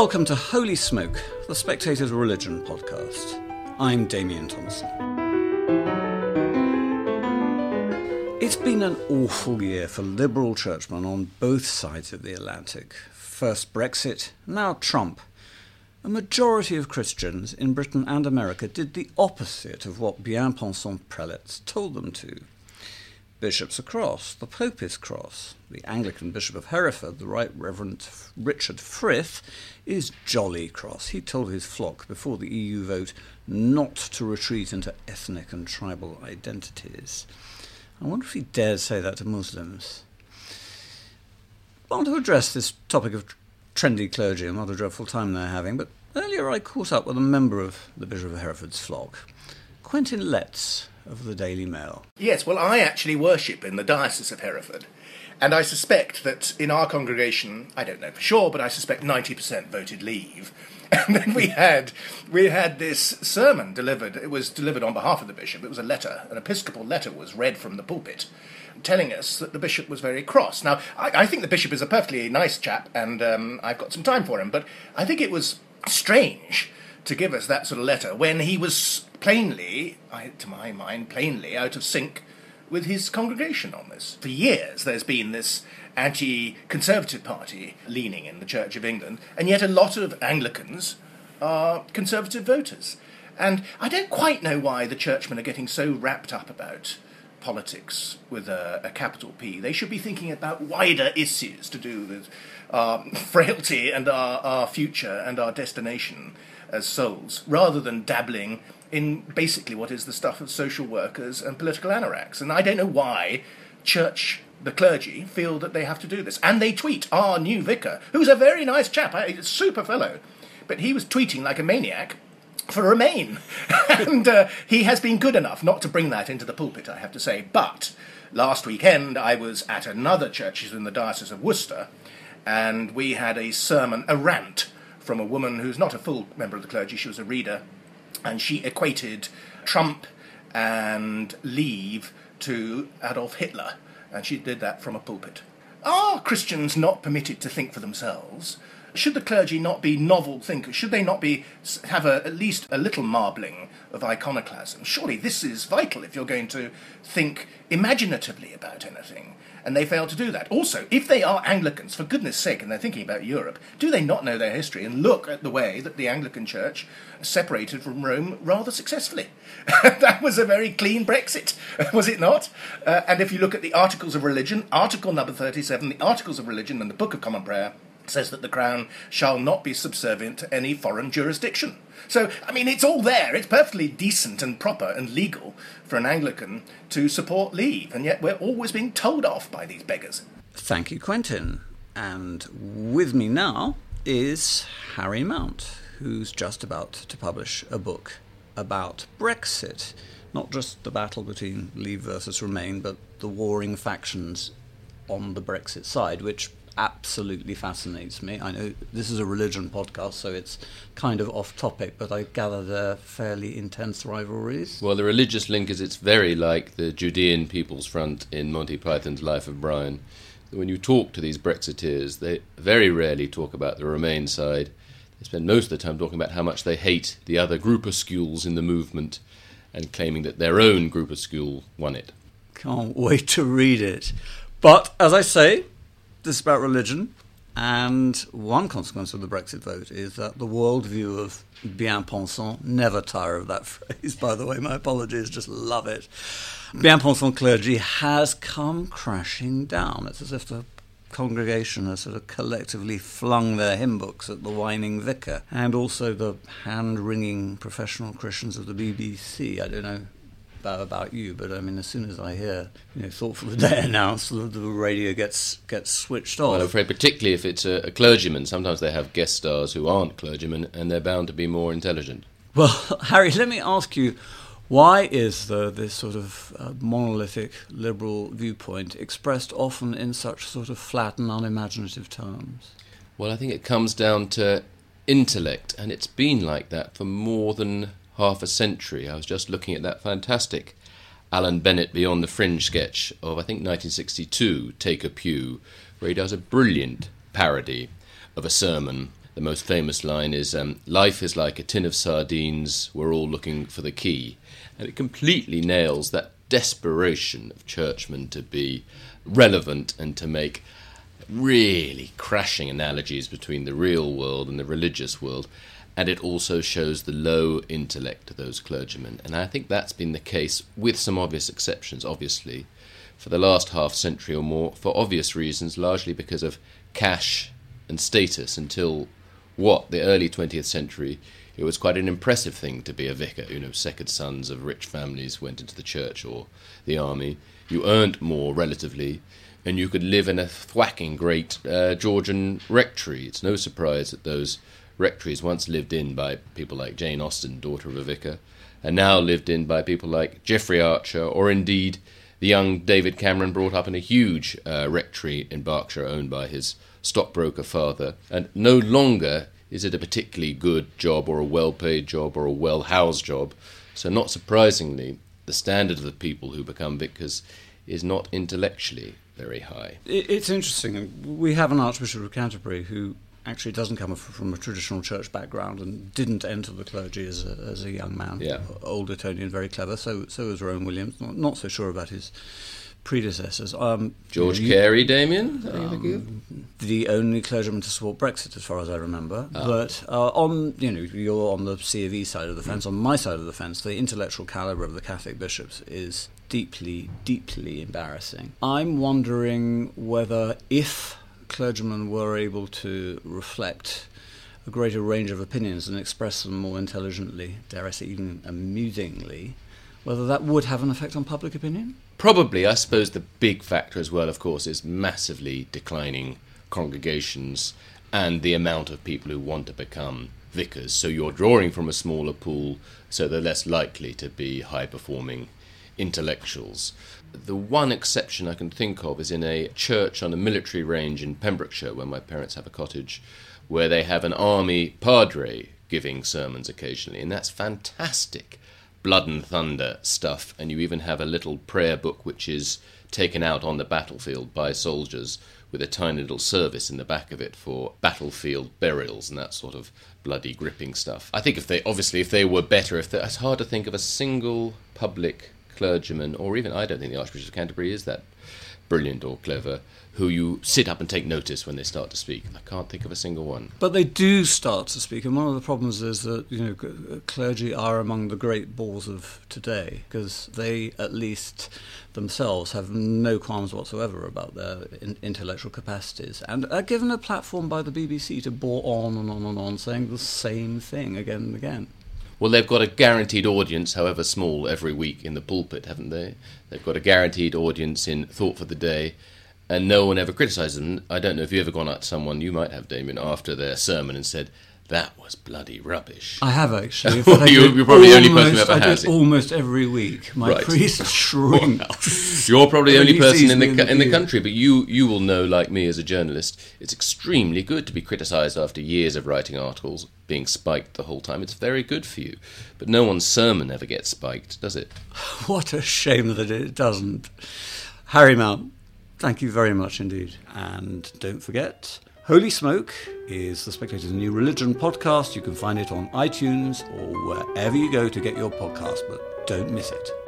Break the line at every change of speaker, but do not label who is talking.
welcome to Holy Smoke, the Spectator's Religion podcast. I'm Damian Thompson. It's been an awful year for liberal churchmen on both sides of the Atlantic. First Brexit, now Trump. A majority of Christians in Britain and America did the opposite of what bien pensant prelates told them to. Bishops are cross, the Pope is cross. The Anglican Bishop of Hereford, the Right Reverend Richard Frith, is jolly cross. He told his flock before the EU vote not to retreat into ethnic and tribal identities. I wonder if he dares say that to Muslims. I want to address this topic of trendy clergy and what a dreadful time they're having, but earlier I caught up with a member of the Bishop of Hereford's flock, Quentin Letts of the Daily Mail.
Yes, well, I actually worship in the Diocese of Hereford, and I suspect that in our congregation, I don't know for sure, but I suspect 90% voted leave. And then we had we had this sermon delivered. It was delivered on behalf of the bishop. It was a letter, an episcopal letter was read from the pulpit, telling us that the bishop was very cross. Now, I, I think the bishop is a perfectly nice chap, and um, I've got some time for him. But I think it was strange to give us that sort of letter when he was plainly, to my mind, plainly out of sync with his congregation on this. For years, there's been this anti conservative party leaning in the Church of England, and yet a lot of Anglicans are conservative voters. And I don't quite know why the churchmen are getting so wrapped up about politics with a, a capital P. They should be thinking about wider issues to do with our frailty and our, our future and our destination as souls, rather than dabbling in basically what is the stuff of social workers and political anoraks. And I don't know why church, the clergy, feel that they have to do this. And they tweet our new vicar, who's a very nice chap, a super fellow, but he was tweeting like a maniac for Remain. and uh, he has been good enough not to bring that into the pulpit, I have to say. But last weekend I was at another church in the Diocese of Worcester, and we had a sermon, a rant, from a woman who's not a full member of the clergy, she was a reader, and she equated Trump and leave to Adolf Hitler, and she did that from a pulpit. Are Christians not permitted to think for themselves? Should the clergy not be novel thinkers? Should they not be have a, at least a little marbling of iconoclasm? Surely this is vital if you're going to think imaginatively about anything and they fail to do that. Also, if they are Anglicans, for goodness sake, and they're thinking about Europe, do they not know their history and look at the way that the Anglican Church separated from Rome rather successfully? that was a very clean Brexit, was it not? Uh, and if you look at the Articles of Religion, Article number 37, the Articles of Religion and the Book of Common Prayer, says that the Crown shall not be subservient to any foreign jurisdiction. So, I mean, it's all there. It's perfectly decent and proper and legal for an Anglican to support leave, and yet we're always being told off by these beggars.
Thank you, Quentin. And with me now is Harry Mount, who's just about to publish a book about Brexit. Not just the battle between Leave versus Remain, but the warring factions on the Brexit side, which absolutely fascinates me. I know this is a religion podcast, so it's kind of off topic, but I gather they're fairly intense rivalries.
Well, the religious link is it's very like the Judean People's Front in Monty Python's Life of Brian. When you talk to these Brexiteers, they very rarely talk about the Remain side. They spend most of the time talking about how much they hate the other groupuscules in the movement and claiming that their own groupuscule won it.
Can't wait to read it. But as I say, this is about religion, and one consequence of the Brexit vote is that the worldview of bien pensant, never tire of that phrase, by the way, my apologies, just love it. Bien pensant clergy has come crashing down. It's as if the congregation has sort of collectively flung their hymn books at the whining vicar, and also the hand wringing professional Christians of the BBC. I don't know about, about you, but I mean, as soon as I hear, you know, Thought for the Day announced, the, the radio gets gets switched off.
Well, I'm afraid, particularly if it's a, a, clergyman, sometimes they have guest stars who aren't clergymen, and they're bound to be more intelligent.
Well, Harry, let me ask you. Why is there this sort of uh, monolithic liberal viewpoint expressed often in such sort of flat and unimaginative terms?
Well, I think it comes down to intellect, and it's been like that for more than half a century. I was just looking at that fantastic Alan Bennett Beyond the Fringe sketch of, I think, 1962, Take a Pew, where he does a brilliant parody of a sermon the most famous line is um, Life is like a tin of sardines, we're all looking for the key. And it completely nails that desperation of churchmen to be relevant and to make really crashing analogies between the real world and the religious world. And it also shows the low intellect of those clergymen. And I think that's been the case, with some obvious exceptions, obviously, for the last half century or more, for obvious reasons, largely because of cash and status until what, the early 20th century, it was quite an impressive thing to be a vicar. You know, second sons of rich families went into the church or the army. You earned more relatively, and you could live in a thwacking great uh, Georgian rectory. It's no surprise that those rectories once lived in by people like Jane Austen, daughter of a vicar, and now lived in by people like Jeffrey Archer, or indeed the young David Cameron brought up in a huge uh, rectory in Berkshire owned by his stockbroker father. And no longer is it a particularly good job or a well paid job or a well housed job. So, not surprisingly, the standard of the people who become vicars is not intellectually very high.
It's interesting. We have an Archbishop of Canterbury who actually doesn't come from a traditional church background and didn't enter the clergy as a, as a young man.
Yeah.
Old Etonian, very clever. So so was Rowan Williams. Not, not so sure about his predecessors. Um,
George you Carey, Damian, um,
the only clergyman to support Brexit, as far as I remember. Oh. But uh, on you know you're on the C of E side of the fence. Mm. On my side of the fence, the intellectual caliber of the Catholic bishops is deeply, deeply embarrassing. I'm wondering whether if clergymen were able to reflect a greater range of opinions and express them more intelligently, dare I say, even amusingly, whether that would have an effect on public opinion?
Probably. I suppose the big factor as well, of course, is massively declining congregations and the amount of people who want to become vicars. So you're drawing from a smaller pool, so they're less likely to be high performing intellectuals. The one exception I can think of is in a church on a military range in Pembrokeshire, where my parents have a cottage, where they have an army padre giving sermons occasionally, and that's fantastic blood and thunder stuff, and you even have a little prayer book which is taken out on the battlefield by soldiers with a tiny little service in the back of it for battlefield burials and that sort of bloody gripping stuff. I think if they obviously if they were better, if it's hard to think of a single public clergyman, or even I don't think the Archbishop of Canterbury is that brilliant or clever who you sit up and take notice when they start to speak. I can't think of a single one.
But they do start to speak, and one of the problems is that you know clergy are among the great bores of today because they at least themselves have no qualms whatsoever about their in- intellectual capacities and are given a platform by the BBC to bore on and on and on saying the same thing again and again.
Well, they've got a guaranteed audience, however small, every week in the pulpit, haven't they? They've got a guaranteed audience in Thought for the Day, and no one ever criticises them. I don't know if you've ever gone up to someone, you might have, Damian, after their sermon and said, that was bloody rubbish.
I have actually.
well, you, are probably the only person who ever
I
has
it. Almost every week, my right. priest shrinks.
You're probably the only person in the in the, in the country, but you you will know, like me as a journalist, it's extremely good to be criticised after years of writing articles, being spiked the whole time. It's very good for you, but no one's sermon ever gets spiked, does it?
what a shame that it doesn't. Harry Mount, thank you very much indeed, and don't forget Holy Smoke is the Spectator's new religion podcast. You can find it on iTunes or wherever you go to get your podcast, but don't miss it.